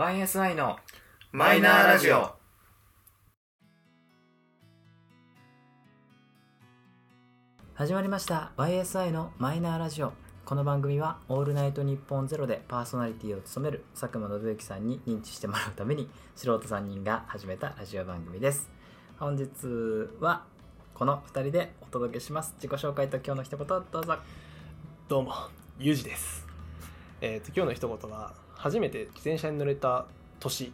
YSI のマイナーラジオ。始まりました。YSI のマイナーラジオ。この番組は「オールナイトニッポンゼロでパーソナリティを務める佐久間信之さんに認知してもらうために素人3人が始めたラジオ番組です。本日はこの2人でお届けします。自己紹介と今日の一言どうぞ。どうもゆうじです。えっ、と今日の一言は初めて自転車に乗れた年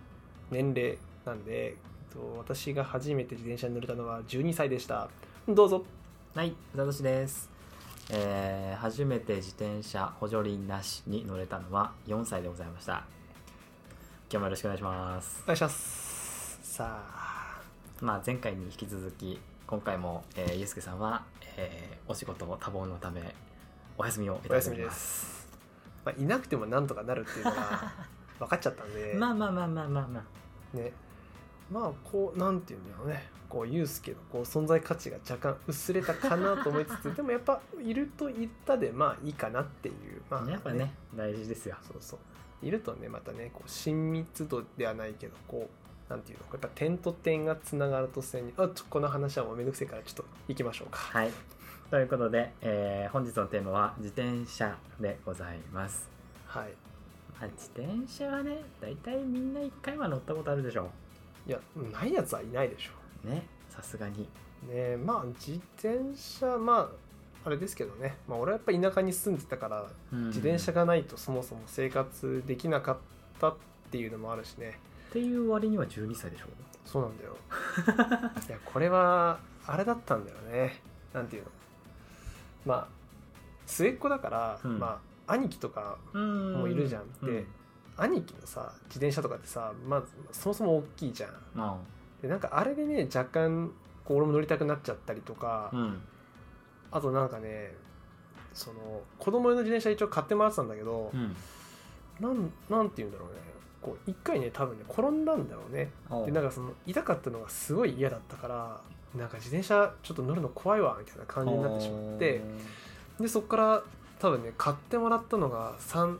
年齢なんで、えっと、私が初めて自転車に乗れたのは12歳でしたどうぞはい、宇田しです。えー初めて自転車補助輪なしに乗れたのは4歳でございました。今日もよろしくお願いします。お願いしますさあまあ、前回に引き続き、今回も、えーゆうすけさんは、えーお仕事多忙のため、お休みをいただいておりま。お休みですまあ、いなくてもなんとかなるっていうのが 分かっちゃったんでまあまあまあまあまあまあ。ねまあこうなんていうんだろうねこうユうスケのこう存在価値が若干薄れたかなと思いつつ でもやっぱいると言ったでまあいいかなっていうまあやっぱね、大事ですよ。そうそういるとねまたねこう親密度ではないけどこうなんていうのやっぱ点と点がつながると線にあちょこの話はもうめんどくせえからちょっと行きましょうかはい。ということで、えー本日のテーマは自転車でございます。はい。まあ、自転車はね、大体みんな1回は乗ったことあるでしょいやないやつはいないでしょう。ね、さすがに。ねまあ自転車まああれですけどね、まあ、俺はやっぱ田舎に住んでたからうん。自転車がないとそもそも生活できなかったっていうのもあるしね。っていう割には12歳でしょそうなんだよ。いやこれはあれだったんだよね。なんていうの？まあ末っ子だから、うん。まあ兄貴とかうん。もいるじゃん。うで兄貴のさ自転車とかってさまずそもそも大きいじゃん。あでなんかあれでね若干こう俺も乗りたくなっちゃったりとか、うん。あとなんかねその子供用の自転車一応買ってもらってたんだけどう、ん。なんなんて言うんだろうね。こう一回ね多分ね転んだんだろうね。でなんかその痛かったのがすごい嫌だったからなんか自転車ちょっと乗るの怖いわみたいな感じになってしまってでそこから多分ね買ってもらったのが3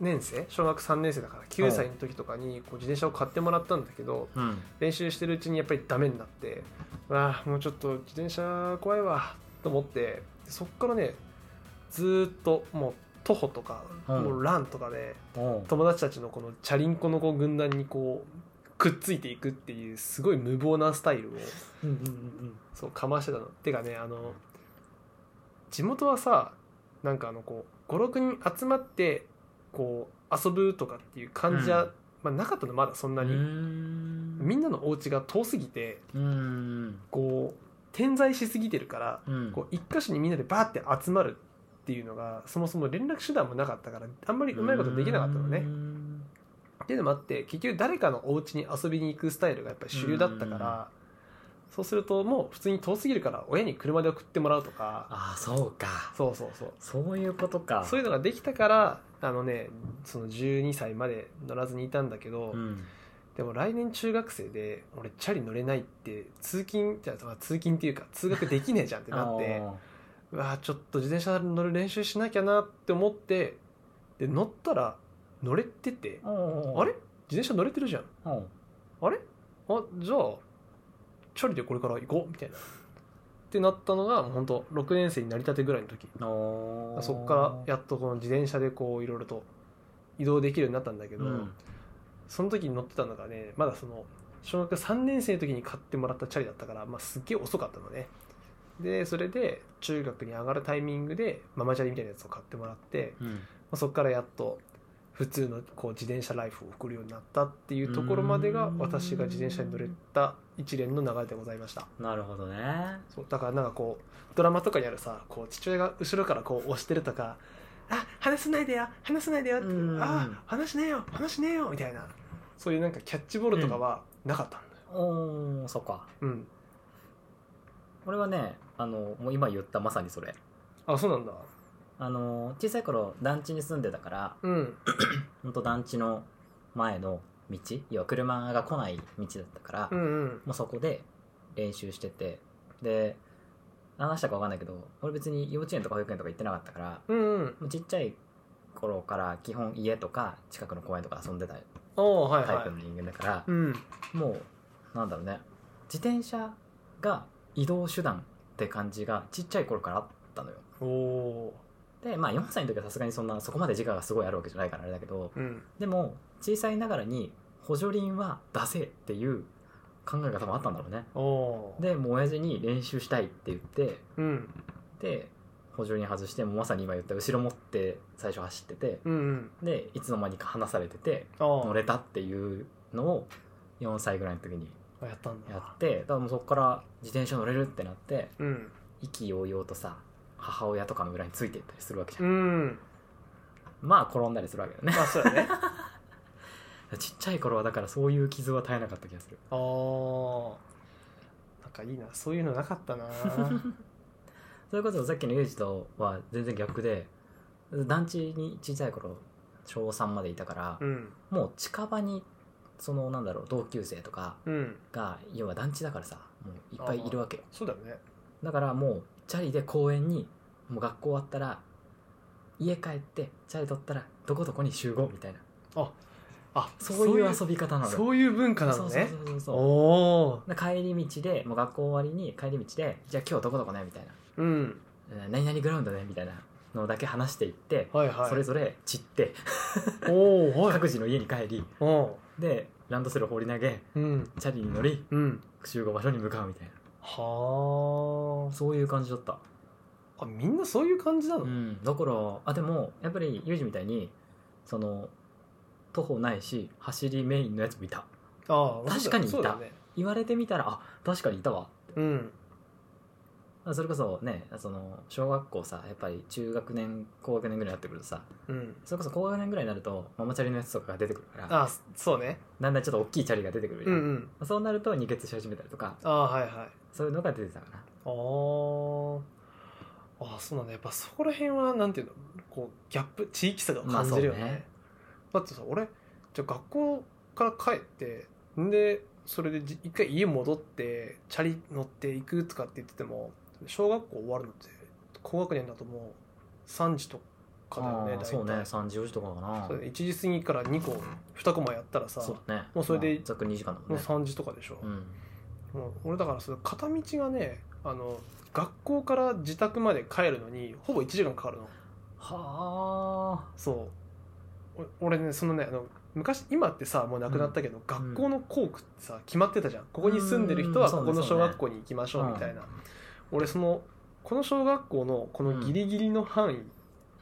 年生小学3年生だから9歳の時とかにこう自転車を買ってもらったんだけどうん。練習してるうちにやっぱりダメになってわあもうちょっと自転車怖いわと思ってでそっからねずーっともう徒歩とか、うん。もうランとかでおう友達たちのこのチャリンコのこう軍団にこうくっついていくっていうすごい無謀なスタイルをそうかましてたの。てかねあの地元はさなんかあのこう56人集まってこう遊ぶとかっていう感じは、うん。まあ、なかったのまだそんなに、うん。みんなのお家が遠すぎてうん。こう点在しすぎてるからうん。こう一箇所にみんなでバーって集まるっていうのがそもそも連絡手段もなかったからあんまりうまいことできなかったのね。うんっていうのもあって結局誰かのお家に遊びに行くスタイルがやっぱり主流だったからそうするともう普通に遠すぎるから親に車で送ってもらうとか。ああそうか。そうそうそう。そういうことか。そういうのができたからあのねその12歳まで乗らずにいたんだけど、うん。でも来年中学生で俺チャリ乗れないって通勤じゃ通勤っていうか通学できねえじゃんってなって あうわーちょっと自転車乗る練習しなきゃなって思ってで乗ったら乗れててあれ？自転車乗れてるじゃん。あれ？あじゃあチャリでこれから行こう？みたいな。ってなったのがもう本当6年生になりたてぐらいの時。そこからやっとこの自転車でこういろいろと移動できるようになったんだけど、うん。その時に乗ってたのがねまだその小学3年生の時に買ってもらったチャリだったから、まあ、すっげえ遅かったのね。でそれで中学に上がるタイミングでママチャリみたいなやつを買ってもらって、まうん。あ、そこからやっと普通のこう自転車ライフを送るようになったっていうところまでがうん。私が自転車に乗れた一連の流れでございました。なるほどね。そうだからなんかこうドラマとかにあるさこう父親が後ろからこう押してるとか「あ話さないでよ話さないでよ」ってうん。あ話しねえよ話しねえよ」みたいな。そういうなんかキャッチボールとかはなかったんだよ、おおそっか。うん。俺はねあのもう今言ったまさにそれ。あそうなんだあの小さい頃団地に住んでたからうん。本当団地の前の道要は車が来ない道だったから、うんうん。もうそこで練習しててで話したか分かんないけど俺別に幼稚園とか保育園とか行ってなかったからうんうん。もうちっちゃい頃から基本家とか近くの公園とか遊んでたおおはいはい。タイプの人間だから、うん。もうなんだろうね。自転車が移動手段って感じがちっちゃい頃からあったのよ。おおでまあ4歳の時はさすがにそんなそこまで自我がすごいあるわけじゃないからあれだけどーうん。でも小さいながらに補助輪は出せっていう考えが多分あったんだろうね。でもう親父に練習したいって言ってうん。で補助輪外してもうまさに今言った後ろ持って最初走っててうんうん。でいつの間にか離されててあ乗れたっていうのを4歳ぐらいの時にあやったんだ。やってだからもうそこから自転車乗れるってなってうん。意気揚々とさ母親とかの裏についていったりするわけじゃ、うん。んまあ転んだりするわけだよね。まあそうやね。ちっちゃい頃はだからそういう傷は絶えなかった気がする。あー。なんかいいな。そういうのなかったな。それこそさっきのユージとは全然逆で団地に小さい頃小3までいたから、うん。もう近場にそのなんだろう同級生とかうん。が要は団地だからさもういっぱいいるわけよ。そうだよね。だからもうチャリで公園にもう学校終わったら家帰ってチャリ取ったらどこどこに集合みたいな。あそういう遊び方なの。よそういう文化なのね。そうそうそうそうおおで帰り道でもう学校終わりに帰り道でじゃあ今日どこどこねみたいな。うん。えー何々グラウンドねみたいなのだけ話していって、はいはい。それぞれ散って おおはい。各自の家に帰りおでランドセル放り投げうん。チャリに乗りうん。集合場所に向かうみたいなはそういう感じだった。ああみんなそういう感じなの、うんだからあでもやっぱりユージみたいにその徒歩ないし走りメインのやつもいた。ああ確かにいた。そうだよね。言われてみたらあ確かにいたわ。うん。それこそねその小学校さやっぱり中学年高学年ぐらいになってくるとさうん。それこそ高学年ぐらいになるとママチャリのやつとかが出てくるからああそうね。だんだんちょっと大きいチャリが出てくるじゃん、うんうん。そうなると二血し始めたりとかああはいはいそういうのが出てたかな。あー。あそうなんだ。やっぱそこら辺はなんていうのこうギャップ地域差が感じるよね,、まあね。だってさ俺じゃあ学校から帰ってんでそれでじ一回家戻ってチャリ乗って行くとかって言ってても小学校終わるのって高学年だともう3時とかだよね大体そうね。3時4時とかかな。そう1時過ぎから2個2コマやったらさそうね。もうそれでまあざっくり2時間だもんもうね3時とかでしょ、うんもう俺だからその片道がねあの学校から自宅まで帰るのにほぼ1時間かかるの。はあ。そう。お俺ねそのねあの昔今ってさもうなくなったけど、学校の校区ってさ決まってたじゃん。ここに住んでる人はうん。ここの小学校に行きましょうみたいな、俺そのこの小学校のこのギリギリの範囲、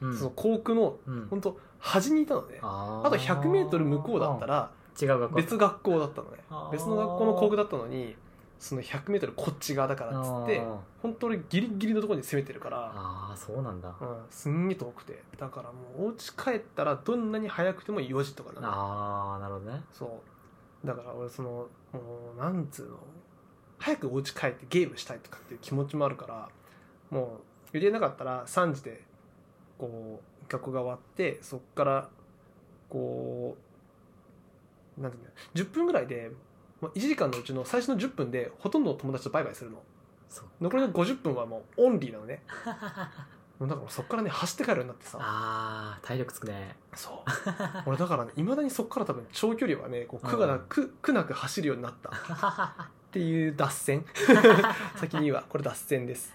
うん。その校区のうん。本当端にいたのね、ああと 100m 向こうだったら違う学校別学校だったのね。別の学校の校区だったのにその 100m こっち側だからっつって本当にギリギリのところに攻めてるから、あーそうなんだ。うん、すんげえ遠くて。だからもうお家帰ったらどんなに早くても4時とかな。のああなるほどね。そう。だから俺そのもうなんつうの？早くお家帰ってゲームしたいとかっていう気持ちもあるからもう入れなかったら3時でこう学校が終わってそっからこうなんていうんだ10分ぐらいでもう1時間のうちの最初の10分でほとんどの友達とバイバイするの。そう残りの50分はもうオンリーなのね。もうだからそっからね走って帰るようになってさ。あー体力つくね。そう。俺だからねいまだにそっから多分長距離はねこう苦がなうんく苦なく走るようになった。っていう脱線。先にはこれ脱線です。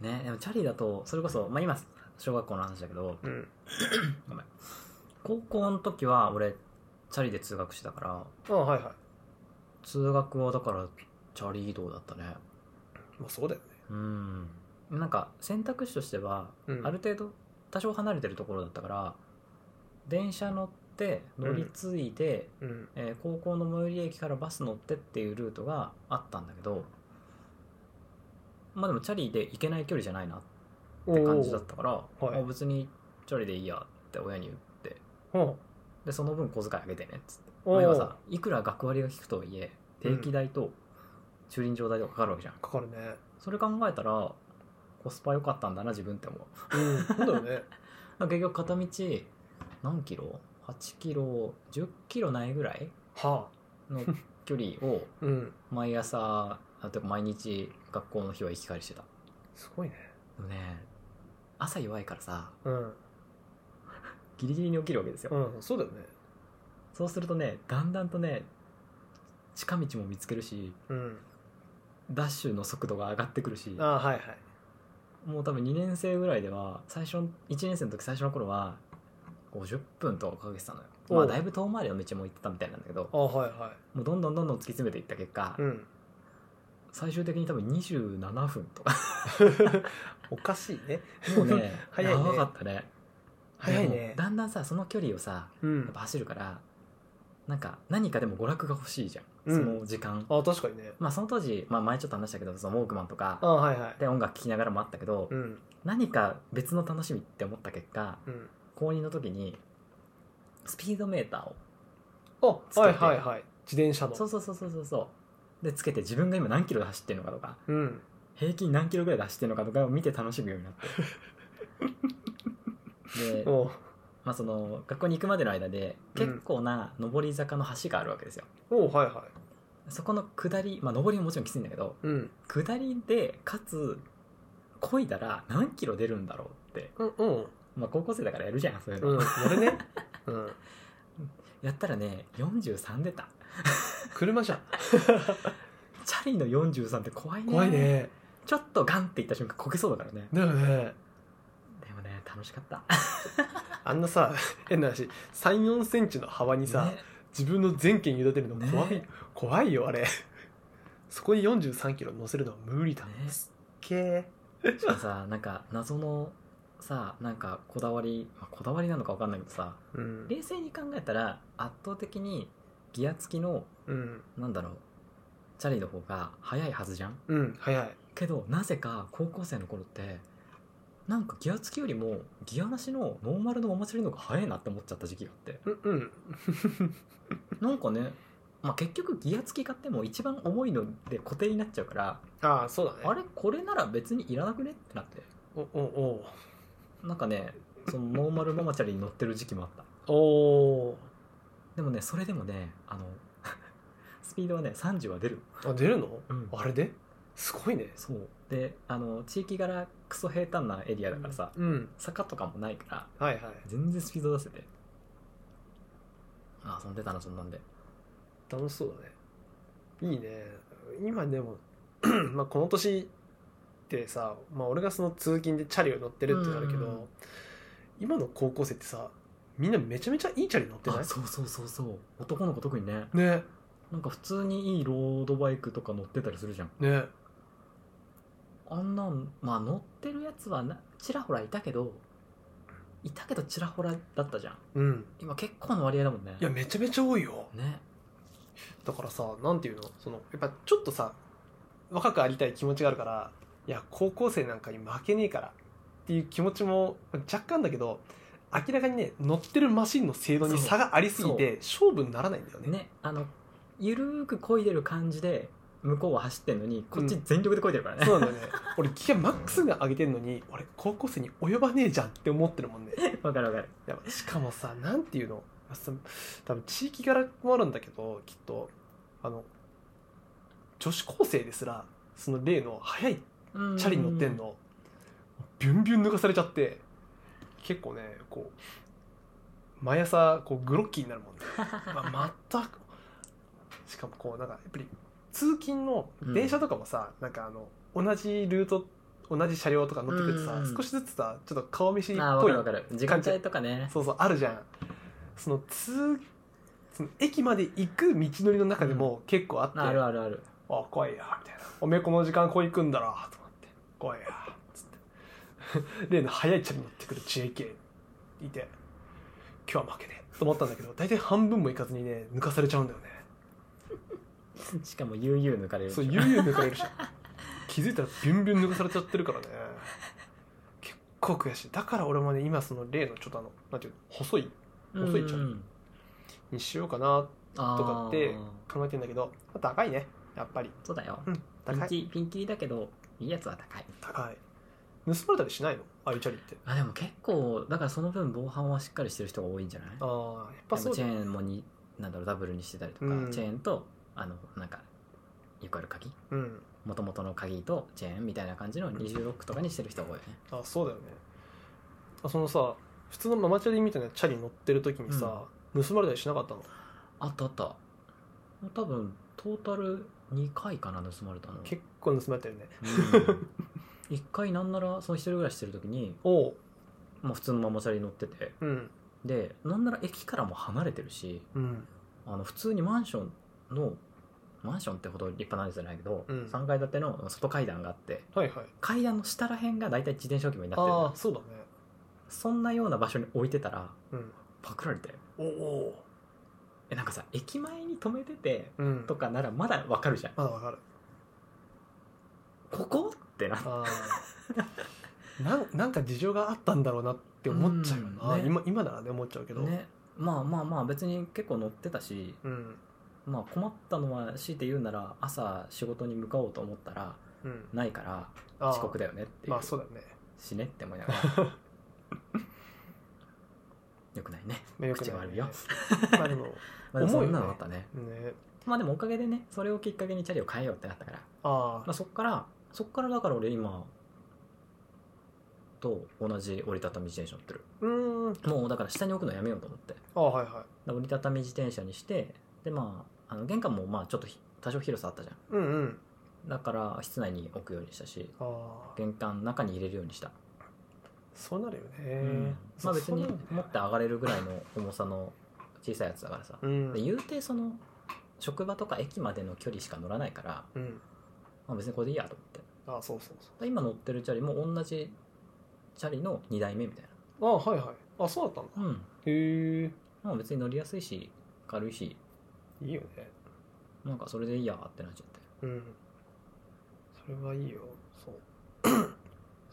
ねでもチャリだとそれこそまあ今小学校の話だけどうん。ごめん。高校の時は俺チャリで通学してたからあはいはい通学はだからチャリ移動だったね。まあそうだよね。うん。なんか選択肢としては、うん。ある程度多少離れてるところだったから電車乗って乗り継いで、うん。えー高校の最寄り駅からバス乗ってっていうルートがあったんだけどまあでもチャリで行けない距離じゃないなって感じだったから、おー。はい。別にチャリでいいやって親に言って。おでその分小遣いあげてねっつっまあ、今さいくら学割が効くとはいえ定期代と駐輪場代とかかかるわけじゃん、かかるね。それ考えたらコスパ良かったんだな自分って思う。うんそうだよね。結局片道何キロ ?8 キロ？10キロないぐらいはの距離をあ うん。毎朝あというか毎日学校の日は行き帰りしてた。すごいね。でもね朝弱いからさうん。ギリギリに起きるわけですよ、うんそうだよねそうするとねだんだんとね近道も見つけるしうん。ダッシュの速度が上がってくるしああはいはい。もう多分2年生ぐらいでは最初の1年生の時最初の頃は50分とかかけてたのよ。おう。まあだいぶ遠回りの道も行ってたみたいなんだけどああはいはもうどんどんどんどん突き詰めていった結果、いうん。最終的に多分27分とか。おかしいね。もうね 早いね。長かったね。で早いね。もだんだんさその距離をさうん。やっぱ走るからなんか何かでも娯楽が欲しいじゃん、うん。その時間。あ確かにね。まあその当時、まあ、前ちょっと話したけどそのウォークマンとかで音楽聴きながらもあったけど、うん。何か別の楽しみって思った結果うん。高2の時にスピードメーターをあつけて。はいはいはい。自転車の。そうそうそうそうそうそう。でつけて自分が今何キロで走ってるのかとかうん。平均何キロぐらいで走ってるのかとかを見て楽しむようになって。で、まあ、その学校に行くまでの間でうん。結構な上り坂の橋があるわけですよ、おうはいはい。そこの下りまあ上りももちろんきついんだけどうん。下りでかつ漕いだら何キロ出るんだろうって、うんうん。まあ、高校生だからやるじゃんそういうの、うんやるね。うん。やったらね43出た。車じゃんチャリの43って怖いね。怖いね。ちょっとガンっていった瞬間こけそうだからね。だよね。でもね楽しかったあんなさ 変な話3 4センチの幅にさ、ね。自分の全権委ねるの怖い、ね怖いよあれ。そこに4 3キロ乗せるのは無理だ、ね。すっげえ。しかもさなんか謎のさなんかこだわり、まあ、こだわりなのか分かんないけどさうん、冷静に考えたら圧倒的にギア付きのうん。なんだろうチャリの方が速いはずじゃん。うん早い。けどなぜか高校生の頃ってなんかギア付きよりもギアなしのノーマルのママチャリの方が速いなって思っちゃった時期があって。うんうん。なんかね、まあ、結局ギア付き買っても一番重いので固定になっちゃうからああそうだね。あれこれなら別にいらなくねってなって。おおなんかねそのノーマルママチャリに乗ってる時期もあった。おおでもねそれでもねあの スピードはね30は出る、ーあ出るの？うん。あれで？すごいね。そう。であの地域柄クソ平坦なエリアだからさ、うん。坂とかもないからはいはい。全然スピード出せて。あ遊んでたなそんなんで。楽しそうだね。いいね。今でも まあこの年ってさ、まあ、俺がその通勤でチャリを乗ってるってなるけど、うん。今の高校生ってさみんなめちゃめちゃいいチャリ乗ってない？あそうそうそうそう。男の子特にね。ね。なんか普通にいいロードバイクとか乗ってたりするじゃん。ねあんなんまあ乗ってるやつはなちらほらいたけどいたけどちらほらだったじゃん。うん。今結構の割合だもんね。いやめちゃめちゃ多いよ。ね。だからさなんていうの？そのやっぱちょっとさ若くありたい気持ちがあるからいや高校生なんかに負けねえからっていう気持ちも若干だけど明らかにね乗ってるマシンの精度に差がありすぎて勝負にならないんだよね。ね。あのゆるーく漕いでる感じで向こうは走ってんのにこっち全力で漕いでるからね、そうなんだよね。俺ギアマックスが上げてんのに俺高校生に及ばねえじゃんって思ってるもんね。わかるわかる。いやしかもさなんていうの？さ多分地域柄もあるんだけどきっとあの女子高生ですらその例の速いチャリに乗ってんのビュンビュン抜かされちゃって結構ねこう毎朝こうグロッキーになるもんね、まあ、全くしかもこうなんかやっぱり通勤の電車とかもさ、なんかあの同じルート同じ車両とか乗ってくるとさ、うん少しずつさちょっと顔見知りっぽい時間帯とかね。そうそうあるじゃん。その通その駅まで行く道のりの中でも結構あって、あるあるある。あ来いやみたいな。おめえこの時間こう行くんだろと思って。来いやつって。例の速いチャリ乗ってくる JK いて今日は負けねえと思ったんだけど大体半分も行かずにね抜かされちゃうんだよね しかも悠々抜かれるそう悠々抜かれるし。気づいたらビュンビュン抜かされちゃってるからね。結構悔しい。だから俺もね今その例のちょっとあのなんていうの細い細いチャリうんにしようかなとかって考えてんだけど高いねやっぱり。そうだよ、うんピン高いキピンキリだけどいいやつは高い。高い。盗まれたりしないの？ああいうチャリって。あでも結構だからその分防犯はしっかりしてる人が多いんじゃない？ああやっぱそうチだェーンもになんだろうダブルにしてたりとか、うん。チェーンとあのなんかよくある鍵？うん。もともとの鍵とチェーンみたいな感じの二重ロックとかにしてる人が多いよね。あそうだよね。あそのさ普通のママチャリみたいなチャリ乗ってる時にさ、盗まれたりしなかったの？あったあった。多分トータル2回かな盗まれたの。結構盗まれたよね。1回なんならその一人暮らししてる時に、おう。まあ、普通のママチャリ乗ってて。うん。でなんなら駅からも離れてるしうん。あの普通にマンションのマンションってほど立派なやつじゃないけど、うん。3階建ての外階段があってはいはい。階段の下らへんが大体自転車置き場になってるああそうだね。そんなような場所に置いてたらうん。パクられて。おおえなんかさ駅前に止めててうん。とかならまだわかるじゃん。まだわかる。ここ？ってなああなんなんか事情があったんだろうなって思っちゃうよな、うん。ね。今今ならね思っちゃうけど、ね。まあまあまあ別に結構乗ってたし。うんまあ困ったのは強いて言うなら朝仕事に向かおうと思ったらうん。ないから遅刻だよねっていう、まあそうだよね。死ねって思いながら。よくないね。まあよくない口が悪いよ。まあでも まあでもそんなのあったね。ね。まあでもおかげでねそれをきっかけにチャリを変えようってなったから、あまあ、そっからそっからだから俺今と同じ折りたたみ自転車乗ってる。あうーん。もうだから下に置くのやめようと思って。ああはいはで折りたたみ自転車にしてでまああの玄関もまあちょっとひ多少広さあったじゃん。いうんうん。だから室内に置くようにしたし玄関の中に入れるようにした、そうなるようん。ね、まあ別に持って上がれるぐらいの重さの小さいやつだからさ、うん。で言うてその職場とか駅までの距離しか乗らないから、うん。まあ、別にこれでいいやと思って。ああそうそうそで今乗ってるチャリも同じチャリの2台目みたいうああはいはい。あそうだったんだ。なうん。へえまあ別に乗りやすいし軽いしいいよね。なんかそれでいいやってなっちゃって。うん。それはいいよ。そう。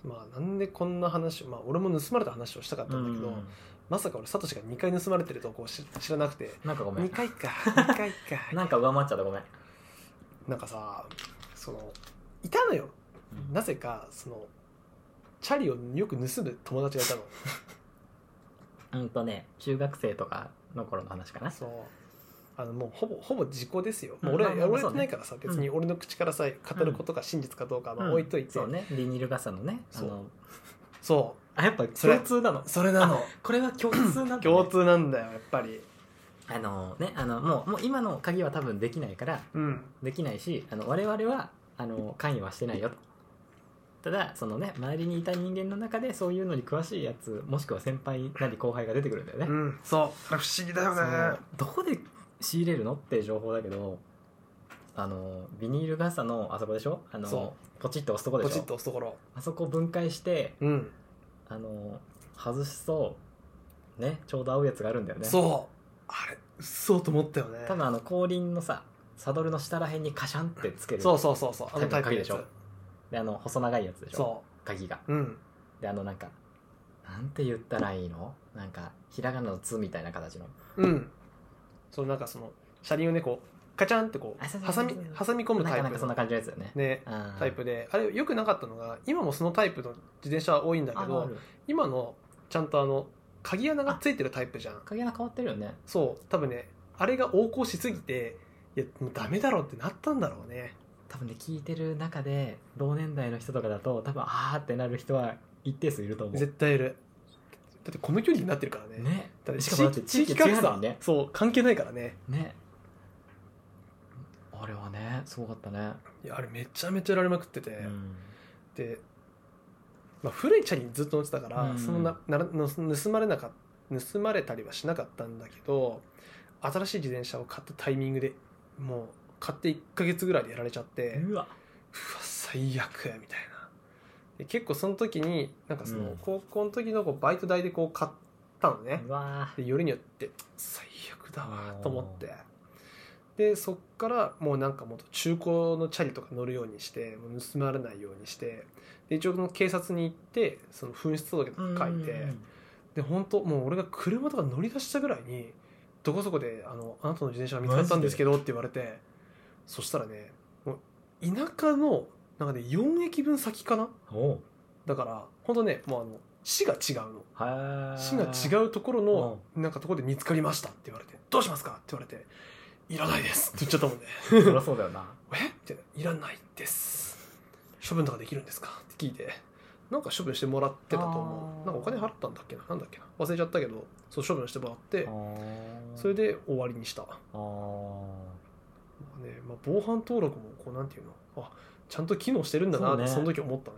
まあなんでこんな話をまあ俺も盗まれた話をしたかったんだけど、うん。まさか俺サトシが2回盗まれてるとこを知知らなくて。2なんかごめん。回か。2回か。なんか上回っちゃったごめん。なんかさそのいたのよ。なぜかそのチャリをよく盗む友達がいたの。うんとね中学生とかの頃の話かな。そうあのもうほぼほぼ時効ですよ、うんもう俺まあまあ俺そうね。てないからさ、別に。俺の口からさ語ることが真実かどうかはまあ置いといて、そうねビニール傘のねあそう。のそあやっぱ共通なの。うそれなの。これは共通なんだ、ね、共通なんだよやっぱり。あのねあのもうもう今の鍵は多分できないからうん。できないしあの我々はあの関与はしてないよ。とただそのね周りにいた人間の中でそういうのに詳しいやつもしくは先輩なり後輩が出てくるんだよね、うん。そう。不思議だよそねのどこで仕入れるの？って情報だけどあのビニール傘のあそこでしょ？あそのポチッと押すとこでポチッと押すところ。あそこ分解してうん、あの外すとねちょうど合うやつがあるんだよね。そう。あれそうと思ったよね。多分あの後輪のさサドルの下らへんにカシャンってつけるそうそうそうそう。あのタイプのやつタイプの鍵でしょ？であの細長いやつでしょ？そ鍵が。ううん。であのなんかなんて言ったらいいの？なんかひらがなの「つ」みたいな形の。うんそうなんかその車輪をねこうカチャンってこあそうう挟みそうそうそう。挟み込むなんタイなんかそんな感じのやつだよね。タイプであれよくなかったのが今もそのタイプの自転車は多いんだけどあるある。今のちゃんとあの鍵穴がついてるタイプじゃん。鍵穴変わってるよね。そう。多分ねあれが横行しすぎていやもうダメだろうってなったんだろうね。多分ね聞いてる中で同年代の人とかだと多分あーってなる人は一定数いると思う。絶対いるだってこの距離になってるからね。ね。だってしかもだって地域違うのにね。そう関係ないからね。ね。あれはねすごかったね。いやあれめちゃめちゃやられまくってて、うん。で、まあ、古いチャリにずっと乗ってたから、うん。そのなならの盗まれなか盗まれたりはしなかったんだけど新しい自転車を買ったタイミングでもう買って1ヶ月ぐらいでやられちゃって、うわ。うわ最悪みたいなで結構その時になんかその、うん。高校の時のこうバイト代でこう買ったのね。うわでよりによって最悪だわと思って。でそっからもうなんかもっと中古のチャリとか乗るようにしてもう盗まれないようにして。で一応その警察に行ってその紛失届とか書いて。で本当もう俺が車とか乗り出したぐらいにどこそこであの「あなたの自転車が見つかったんですけど」って言われて。そしたらねもう田舎のなんかね4駅分先かな？おう。だから本当ねもうあの市が違うの。は市が違うところのなんかところで見つかりましたって言われて「どうしますか?」って言われて「いらないです」って言っちゃったもんねうそりゃそうだよな「え？っ?」て「いらないです」「処分とかできるんですか?」って聞いて「なんか処分してもらってたと思あー。うなんかお金払ったんだっけな？なんだっけな？忘れちゃったけどそう処分してもらってそれで終わりにした、まあねまあ、防犯登録もこうなんていうの？あちゃんと機能してるんだなってその時思ったね。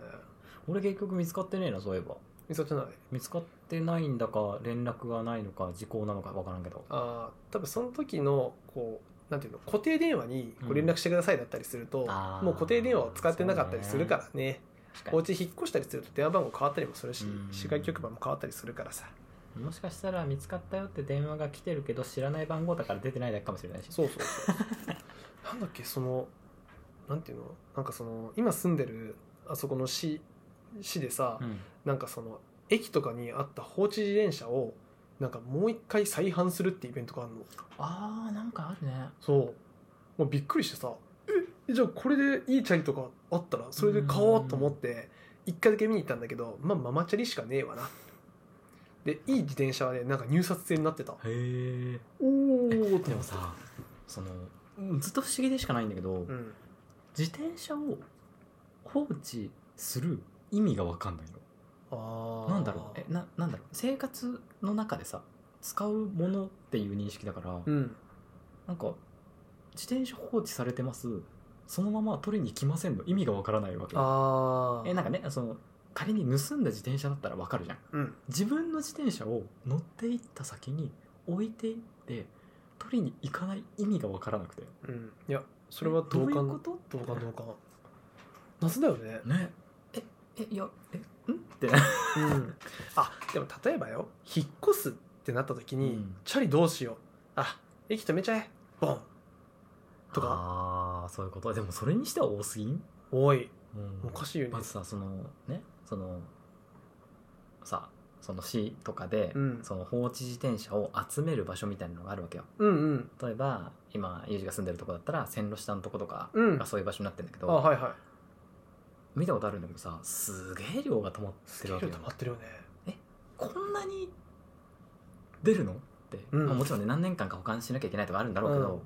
俺結局見つかってねえなそういえば。見つかってない。見つかってないんだか連絡がないのか時効なのか分からんけど。あー多分その時のこうなんていうの固定電話にこう連絡してくださいだったりすると、もう固定電話を使ってなかったりするからね。お家引っ越したりすると電話番号変わったりもするしうん。市外局番も変わったりするからさ。にもしかしたら見つかったよって電話が来てるけど知らない番号だから出てないだけかもしれないし。そうそうそう。なんだっけそのなんていうの？なんかその今住んでるあそこの市市でさ、うん。なんかその駅とかにあった放置自転車をなんかもう一回再販するってイベントがあるの。あーなんかあるね。そう。もうびっくりしてさえじゃあこれでいいチャリとかあったらそれで買おうと思って一回だけ見に行ったんだけどまあママチャリしかねえわな。でいい自転車はねなんか入札制になってた。へえおおでもさそのうんずっと不思議でしかないんだけど、うん自転車を放置する意味が分かんないの。なんだろう？えななんだろう？生活の中でさ使うものっていう認識だから、うん。なんか自転車放置されてます。そのまま取りに来ませんの意味がわからないわけ。ああえなんかねその仮に盗んだ自転車だったらわかるじゃん。うん。自分の自転車を乗っていった先に置いていって取りに行かない意味がわからなくて。うん。いやそれはど同感。ういうこと？同感同感。謎だよね。ね。ええいやえん？って。うん。あでも例えばよ。引っ越すってなった時に、うん。チャリどうしよう。あ駅止めちゃえ。ボン。とか。ああそういうこと？でもそれにしては多すぎん、おい。うん。おかしいよね。まずさそのねそのさその市とかで、うん。その放置自転車を集める場所みたいなのがあるわけよ。うんうん。例えば今ユージが住んでるとこだったら線路下のとことかうん。がそういう場所になってるんだけあど、はいはい。見たことあるんだけどさすげえ量が止まってるわけよ溜まってるよね。こんなに出るの？って、うん。まあ、もちろんね何年間か保管しなきゃいけないとかあるんだろうけど、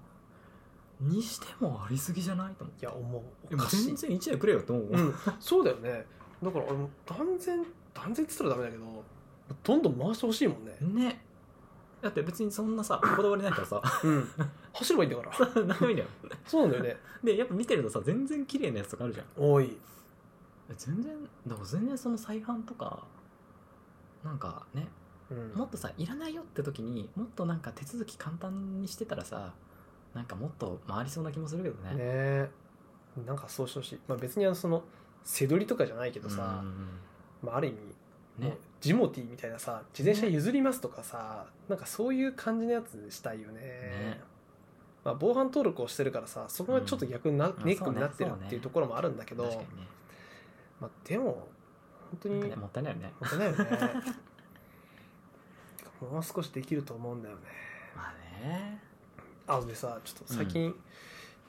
にしてもありすぎじゃないと思って。いや思う。でもおかしい。全然1台くれよって思う、うん。そうだよね。だから俺も断然断然っつったらダメだけどどんどん回してほしいもんね。ね。だって別にそんなさ こだわりないからさ。うん。走ればいいんだから。何でもいいんだよ。そうなんだよね。でやっぱ見てるとさ全然綺麗なやつとかあるじゃん。おい。全然だから全然その再販とかなんかねうん。もっとさいらないよって時にもっとなんか手続き簡単にしてたらさなんかもっと回りそうな気もするけどね。ね。えなんかそうしてほしい、まあ、別にあのその背取りとかじゃないけどさ、まあ、ある意味ね。ジモティーみたいなさ自転車譲りますとかさ、なんかそういう感じのやつしたいよね。ね。まあ、防犯登録をしてるからさそこがちょっと逆にな、ん。ネックになってるっていうところもあるんだけど、確かにね。まあ、でも本当になんかねもったいないよね。もったいないよね。もう少しできると思うんだよね。まあね。あでさちょっと最近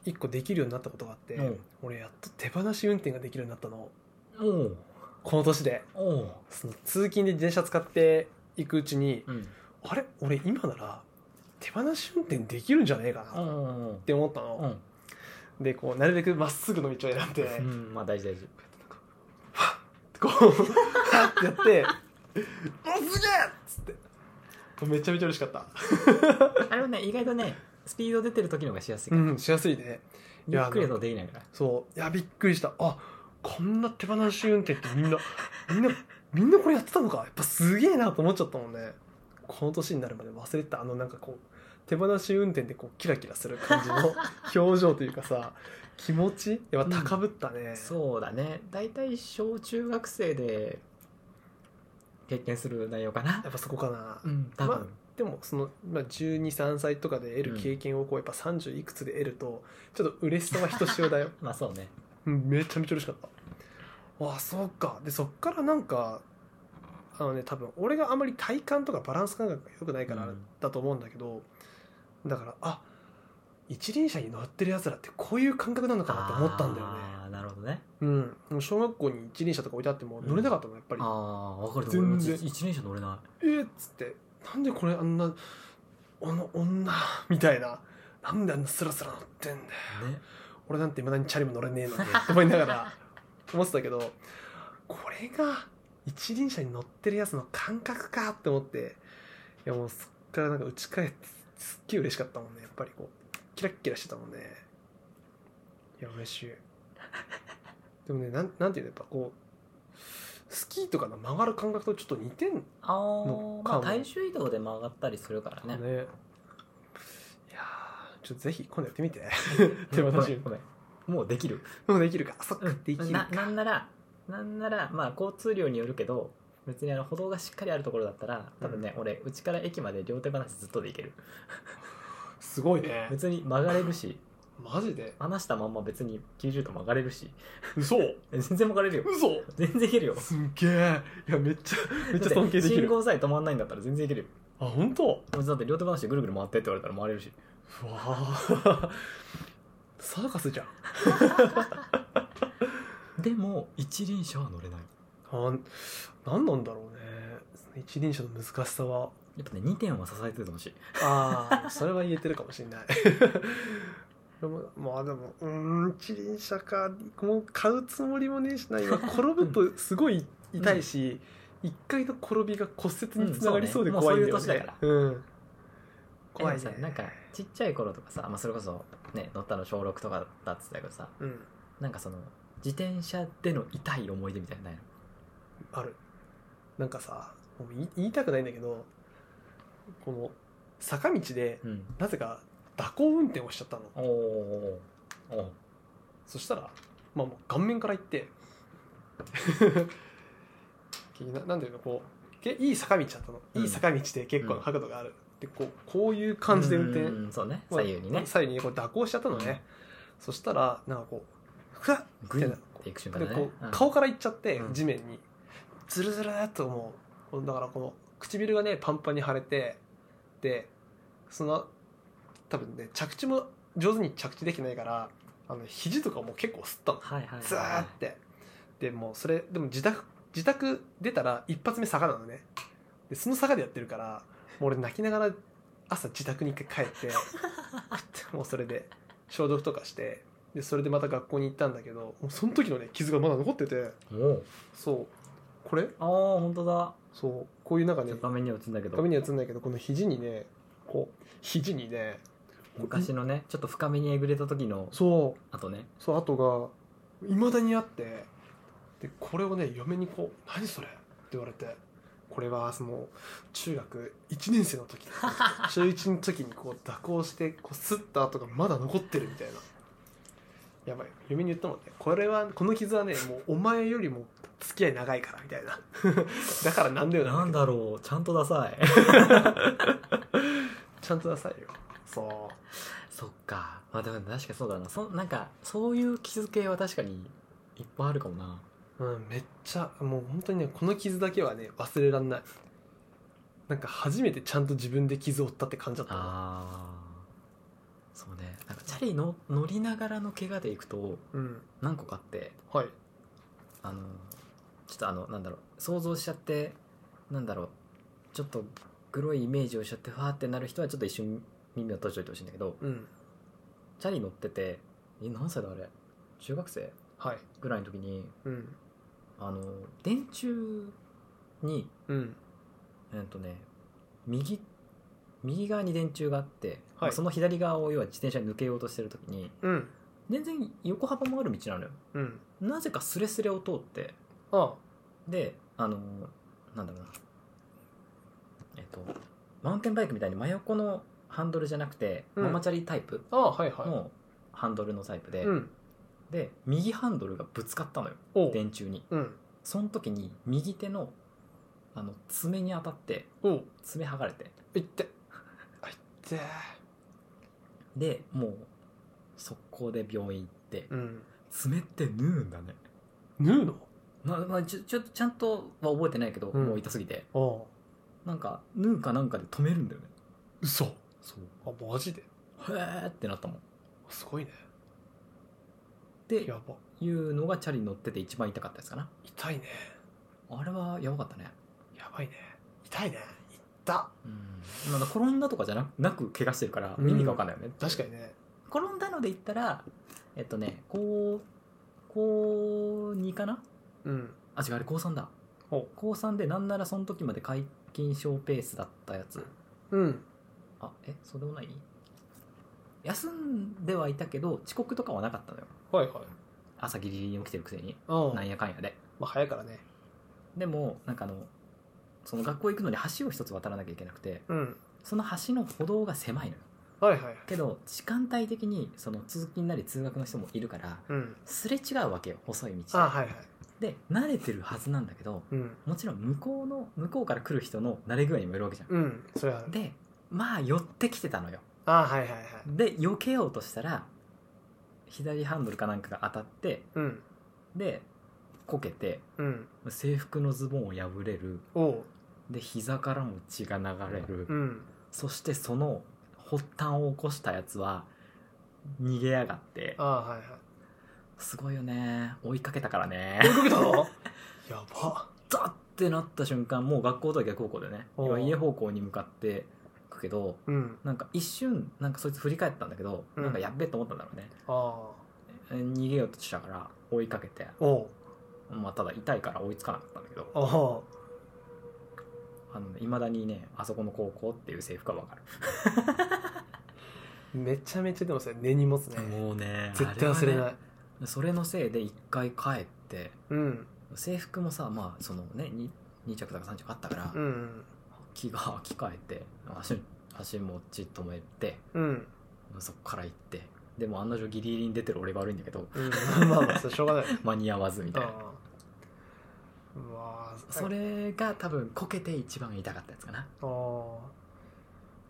一個できるようになったことがあって、う。ん俺やっと手放し運転ができるようになったの。おうこの年で。その通勤で自転車使っていくうちにうん。あれ？俺今なら手放し運転できるんじゃねえかな。って思ったの、でこうなるべくまっすぐの道を選んで、うん。うんまあ大事大事。こうファッてやって「おすげえ!」っつって。めちゃめちゃ嬉しかった。あれはね意外とねスピード出てる時の方がしやすいから、うんしやすいね。ゆっくりだとできないから。そう。いやびっくりした。あこんな手放し運転ってみんなみんなみんなこれやってたのか？やっぱすげえなと思っちゃったもんね。この年になるまで忘れてたあのなんかこう手放し運転でこうキラキラする感じの 表情というかさ気持ち？やっぱ高ぶったね、そうだね。大体小中学生で経験する内容かな。やっぱそこかな、うん多分、までもその、まあ、123歳とかで得る経験をこうやっぱ30いくつで得るとちょっと嬉しさはひとしおだよ。まあそうね。うんめちゃめちゃ嬉しかった。わあそうか。でそっからなんかあのね多分俺があまり体感とかバランス感覚が良くないからうん。だと思うんだけど、だからあ一輪車に乗ってるやつらってこういう感覚なのかなって思ったんだよね。ああなるほどね。うん。小学校に一輪車とか置いてあっても乗れなかったのやっぱり、ああ分かる。全然。一年車乗れなえーっつってなんでこれあんなあの女みたいな。なんであんなスラスラ乗ってんだよ。いね俺なんていまだにチャリも乗れねえのにって思いながら思ってたけどこれが一輪車に乗ってるやつの感覚かって思っていやもうそっからなんか打ち返ってすっげえ嬉しかったもんね。やっぱりこうキラッキラしてたもんね。いや嬉しい。でもねなんなんていうのやっぱこうスキーとかの曲がる感覚とちょっと似てんねあーまあのかも体重移動で曲がったりするからね。いやーちょっとぜひ今度やってみて。手渡しごめんもうできる。もうできるか。そっか。できる。なかなんならなんならまあ交通量によるけど別にあの歩道がしっかりあるところだったら多分ね、俺うちから駅まで両手放しずっとで行ける。すごいね。別に曲がれるし。マジで？離したまんま別に90度曲がれるし。嘘。え 全然曲がれるよ。嘘。全然いけるよ。すっげえ。いやめっちゃめっちゃ尊敬でき信る号さえ止まんないんだったら全然いけるよ。あ本当？だって両手放しでぐるぐる回ってって言われたら回れるしうわー。サーカスじゃん。でも一輪車は乗れない。あ何なんだろうね。一輪車の難しさは。やっぱね2点は支えててほしいああそれは言えてるかもしれない。でもまあでもうーん一輪車か。もう買うつもりもねえしな。今転ぶとすごい痛いし一、回の転びが骨折につながりそうでうん怖いんだよそうねねもううん怖いねなんかちっちゃい頃とかさ、まあ、それこそね乗ったの小6とかだってたけどさうん。なんかその自転車での痛い思い出みたいなのないの？ある。なんかさ言いたくないんだけどこの坂道でうん。なぜか蛇行運転をしちゃったの。おおおおそしたらまあもう顔面から行って ななんていうのこうけいい坂道だったの、うんいい坂道で結構な角度がある、でこうこういう感じで運転うんそうね。まあ左右にね。左右にこう蛇行しちゃったのね、そしたらなんかこうふわっグインっていく瞬間でだね。うんこう顔からいっちゃって、うん。地面に。ズルズルっともう。だからこの唇がねパンパンに腫れてでその多分ね着地も上手に着地できてないからあの肘とかも結構擦ったの。はいはいはいズーって。でもうそれでも自宅自宅出たら一発目坂なのね。でその坂でやってるからもう俺泣きながら朝自宅に一回帰って もうそれで消毒とかしてでそれでまた学校に行ったんだけどもうその時のね傷がまだ残っててそう。これ？ああ本当だ。そう。こういうなんかね画面には映んだけど。画面には映んないけどこの肘にねこう肘にね昔のねちょっと深めにえぐれた時のそう。あとね。そうあとがいまだにあってでこれをね嫁にこう「何それ?」って言われてこれはその中学1年生の時 中1の時にこう蛇行してこう擦った跡がまだ残ってるみたいな。やばい。嫁に言ったもんね。これはこの傷はねもうお前よりも付き合い長いからみたいな。だからなんだよ。なんだろう。ちゃんとダサい。ちゃんとなさいよ。そそっか。まあでも確かにそうだな。そなんかそういう傷系は確かにいっぱいあるかもなう、うん、めっちゃもう本当にねこの傷だけはね忘れらんない。なんか初めてちゃんと自分で傷を負ったって感じだった。なああそうね。なんかチャリの乗りながらの怪我でいくとうん。何個かあってはい。あのちょっとあのなんだろう想像しちゃってなんだろうちょっとグロいイメージをしちゃってファーってなる人はちょっと一瞬耳を閉じといてほしいんだけどうん。チャリ乗っててえ何歳だあれ？中学生？はい。ぐらいの時にうんあの電柱にうん。えっとね右右側に電柱があって、はい。その左側を要は自転車に抜けようとしてる時にうん。全然横幅もある道なのよ。うん。なぜかスレスレを通ってあ。であのなんだろうな。えっとマウンテンバイクみたいに真横のハンドルじゃなくて、うん。ママチャリタイプああはいはい。のハンドルのタイプで、うんで右ハンドルがぶつかったのよおう。電柱に。うん。その時に右手のあの爪に当たっておう。爪剥がれて。いっ。てあいっ。てでもう速攻で病院行ってうん。爪って縫うんだね。縫うの？まあ、まあ、ちょちょっとちゃんとは覚えてないけど、うん。もう痛すぎて。なんか縫うかなんかで止めるんだよね。嘘。そう。あマジで？へえってなったもん。すごいねでやば。いうのがチャリ乗ってて一番痛かったやつかな。痛いね。あれはやばかったね。やばいね。痛いね。痛うん。なんか転んだとかじゃななく怪我してるからうん意味が分かんないよね、確かにね。転んだので言ったらえっとねこうこう2かな？うん。あ違うあれ高3だ。お高3でなんならその時まで皆勤賞ペースだったやつ。うん。あえそうでもない？休んではいたけど遅刻とかはなかったのよ。はいはい。朝ギリギリに起きてるくせに。うん。なんやかんやで。まあ早いからね。でもなんかあのその学校行くのに橋を一つ渡らなきゃいけなくてうん。その橋の歩道が狭いのよ。はいはい。けど時間帯的にその通勤なり通学の人もいるからうん。すれ違うわけよ細い道。あはいはい。で慣れてるはずなんだけどうん。もちろん向こうの向こうから来る人の慣れ具合にもよるわけじゃん。うん。それはでまあ寄ってきてたのよあはいはいはい。で避けようとしたら左ハンドルかなんかが当たってうん。でこけてうん。制服のズボンを破れる。おう。で膝からも血が流れる、うん。そしてその発端を起こしたやつは逃げやがって。あはいはい。すごいよね。追いかけたからね。追いかけたの？やば。ザッってなった瞬間もう学校とは逆方向でねおう。今家方向に向かってくけどうん。なんか一瞬なんかそいつ振り返ったんだけど、うん。なんかやっべえと思ったんだろうね。逃げようとしたから追いかけてまあただ痛いから追いつかなかったんだけど。おあ。のいまだにねあそこの高校っていう制服はわかる、う めちゃめちゃでもそれ根に持つね。もうね。絶対忘れない。ねそれのせいで一回帰ってうん。制服もさまあそのね 2, 2着とか3着あったから、うん気が着替えて足足もち止めてうん。そっから行ってでも案の定ギリギリに出てる俺が悪いんだけどうん。まあまあそれしょうがない。間に合わずみたいな。それが多分こけて一番痛かったやつかな。ああ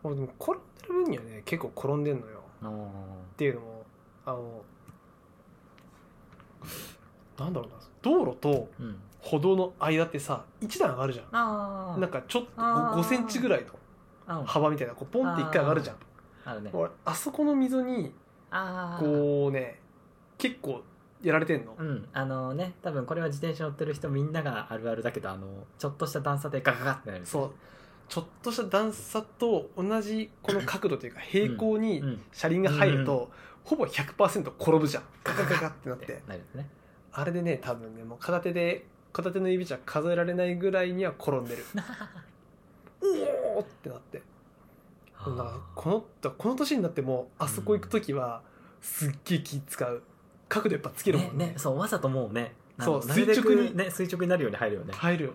俺でも転んでる分にはね結構転んでんのよ。っていうのもあのなんだろうな道路とうん歩道の間ってさ一段上がるじゃん。なんかちょっとあー。5センチぐらいのあ幅みたいなこうポンって一回上がるじゃん。あるね。俺あそこの溝にああこうね結構やられてんの。うん。あのね多分これは自転車乗ってる人みんながあるあるだけどあのちょっとした段差でガガガってなる。そう。ちょっとした段差と同じこの角度というか平行にうん。車輪が入ると、ほぼ100%転ぶじゃん。ガガガガってなっっててなるね。あれでね多分ねもう片手で片手の指じゃ数えられないぐらいには転んでる。おおってなって。だからこのこの年になってもあそこ行く時はすっげえ気使う。角度やっぱつけるもんね。ねねそうわざともうねそう垂直に。ね垂直になるように入るよね。入るよ。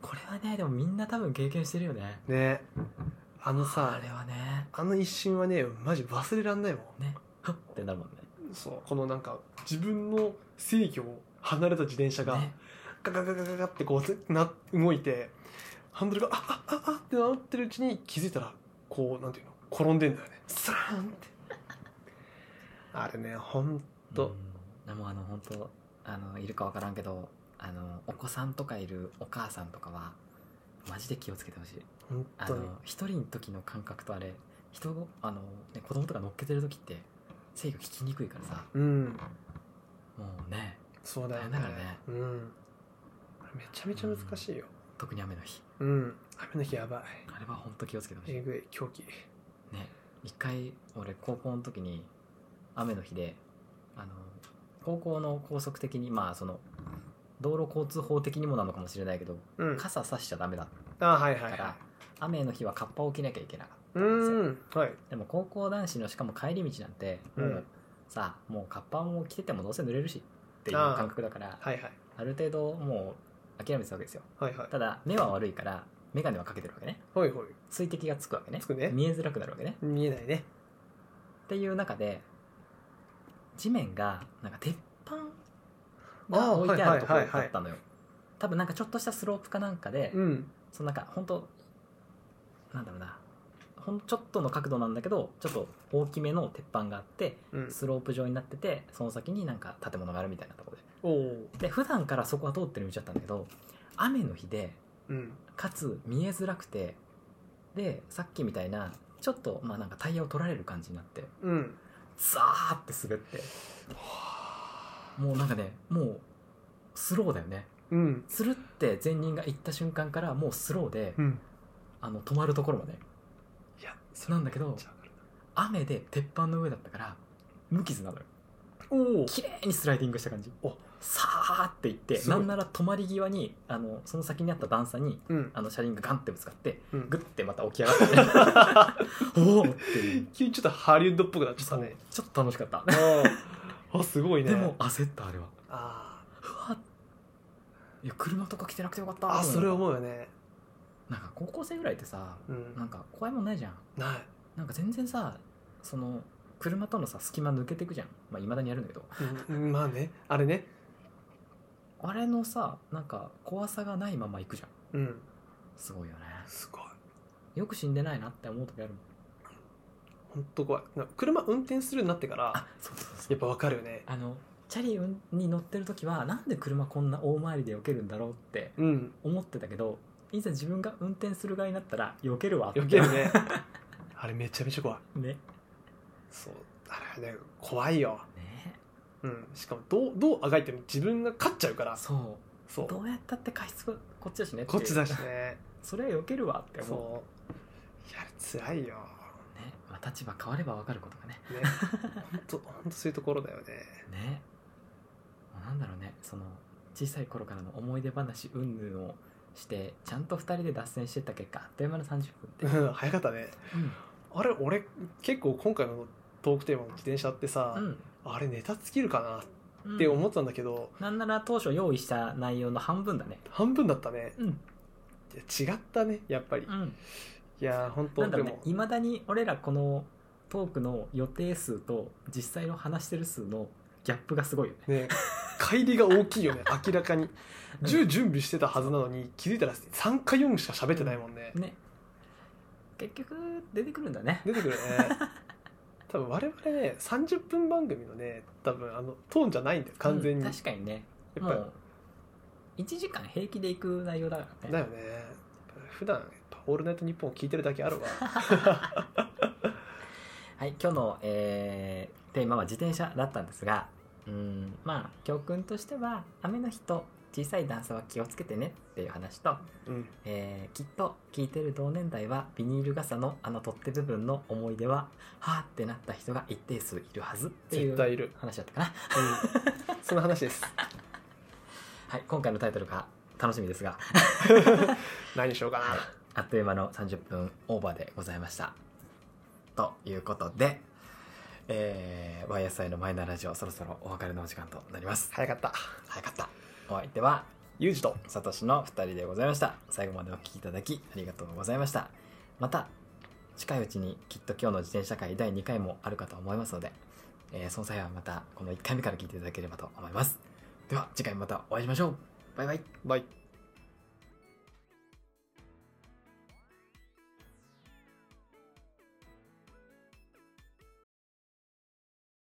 これはねでもみんな多分経験してるよね。ね。あのさあれはね。あの一瞬はねマジ忘れらんないもん。ね。ふっってなるもんね。そうこのなんか自分の制御を離れた自転車がねガガガガガガってこうな動いてハンドルがああああってなってるうちに気づいたらこうなんていうの転んでんだよねスラーンってあれねほんとうんでもあの本当あのいるかわからんけどあのお子さんとかいるお母さんとかはマジで気をつけてほしいあの一人の時の感覚とあれ人あの、ね、子供とか乗っけてる時って制御聞きにくいからさうんもうねそうだよねだからねうんめちゃめちゃ難しいよ。特に雨の日。うん。雨の日やばい。あれは本当気をつけてほしい。えぐい狂気。ね一回俺高校の時に雨の日であの高校の高速的にまあその道路交通法的にもなのかもしれないけどうん。傘さしちゃダメだっあはいはたから雨の日はカッパを着なきゃいけなかったいうんはい。でも高校男子のしかも帰り道なんてもう、うん。さもうカッパも着ててもどうせ濡れるしっていうああ感覚だからはいはい。ある程度もう諦めてたわけですよ。はいはい。ただ目は悪いから眼鏡はかけてるわけね。ほいほい。水滴がつくわけね。つくね。見えづらくなるわけね。見えないね。っていう中で地面がなんか鉄板が置いてあるところだったのよ。多分なんかちょっとしたスロープかなんかで、うん。そのなんか本当なんだろうな。ほんちょっとの角度なんだけどちょっと大きめの鉄板があってうん。スロープ状になっててその先になんか建物があるみたいなところでで普段からそこは通ってる道だったんだけど雨の日でうん。かつ見えづらくてでさっきみたいなちょっとまあなんかタイヤを取られる感じになってうん。ザーって滑ってもうなんかねもうスローだよね。うん。つるって前輪が行った瞬間からもうスローで、うん。あの止まるところまで。いやなんだけど雨で鉄板の上だったから無傷なのよ。おお綺麗にスライディングした感じ。おさーっていってすごないんなら止まり際にあのその先にあった段差にうん。あの車輪がガンってぶつかってうん。グッてまた起き上がって おおっていう。急にちょっとハリウッドっぽくなっちゃったね。ちょっと楽しかった。あーあすごいね。でも焦ったあれは。あうわいや車とか来てなくてよかった。ーあそれう思うよね。なんか高校生ぐらいってさうん。なんか怖いもんないじゃん。ない。なんか全然さその車とのさ隙間抜けていくじゃん。まあいまだにやるんだけど。うんまあね。あれねあれのさなんか怖さがないまま行くじゃん。うん。すごいよね。すごい。よく死んでないなって思う時あるもん。本当怖い。な車運転するようになってからあそうそうそう。やっぱわかるよね。あのチャリに乗ってる時はなんで車こんな大回りで避けるんだろうってうん。思ってたけどいざ自分が運転する側になったら避けるわって。避けるね。あれめちゃめちゃ怖い。ね。そう。あれね怖いよ。ねうん。しかもどうどうあがいても自分が勝っちゃうから。そう。そう。どうやったって過失はこっちだしねこっちだしね。それは避けるわって思う。そう。いや辛いよ。ね。まあ、立場変われば分かることがね。ね。本当本当そういうところだよね。ね。もうなんだろうね。その小さい頃からの思い出話云々をしてちゃんと2人で脱線してった結果あっという間の30分って、う。ん早かったね。あれ俺結構今回のトークテーマの自転車ってさ、うんあれネタ尽きるかなうん。って思ったんだけど、なんなら当初用意した内容の半分だね。半分だったね。うん、違ったねやっぱり、いうん、や本当なんだねいまだに俺らこのトークの予定数と実際の話してる数のギャップがすごいよね。ね乖離が大きいよね 明らかに。うん10準備してたはずなのに気づいたら3か4しか喋ってないもんね、ね。結局出てくるんだね。出てくるね 多分我々ね30分番組のね多分あのトーンじゃないんだよ完全に、うん確かにね。やっぱもう1時間平気で行く内容だからね。だよね普段やっぱ「オールナイトニッポン」聞いてるだけあるわ。はい今日の、えーテーマは自転車だったんですがうんまあ教訓としては雨の日と小さい段差は気をつけてねっていう話と、うん。えーきっと聞いてる同年代はビニール傘のあの取っ手部分の思い出ははーってなった人が一定数いるはずっていう話だったかな。うん、その話です。はい今回のタイトルが楽しみですが。何にしようかな、はい。あっという間の30分オーバーでございました。ということで、えー、YSI のマイナーラジオそろそろお別れのお時間となります。早かった。早かった。お相手は、ユージとサトシの2人でございました。最後までお聞きいただきありがとうございました。また、近いうちにきっと今日の自転車会第2回もあるかと思いますので、えーその際はまたこの1回目から聞いていただければと思います。では次回またお会いしましょう。バイバイ。バイ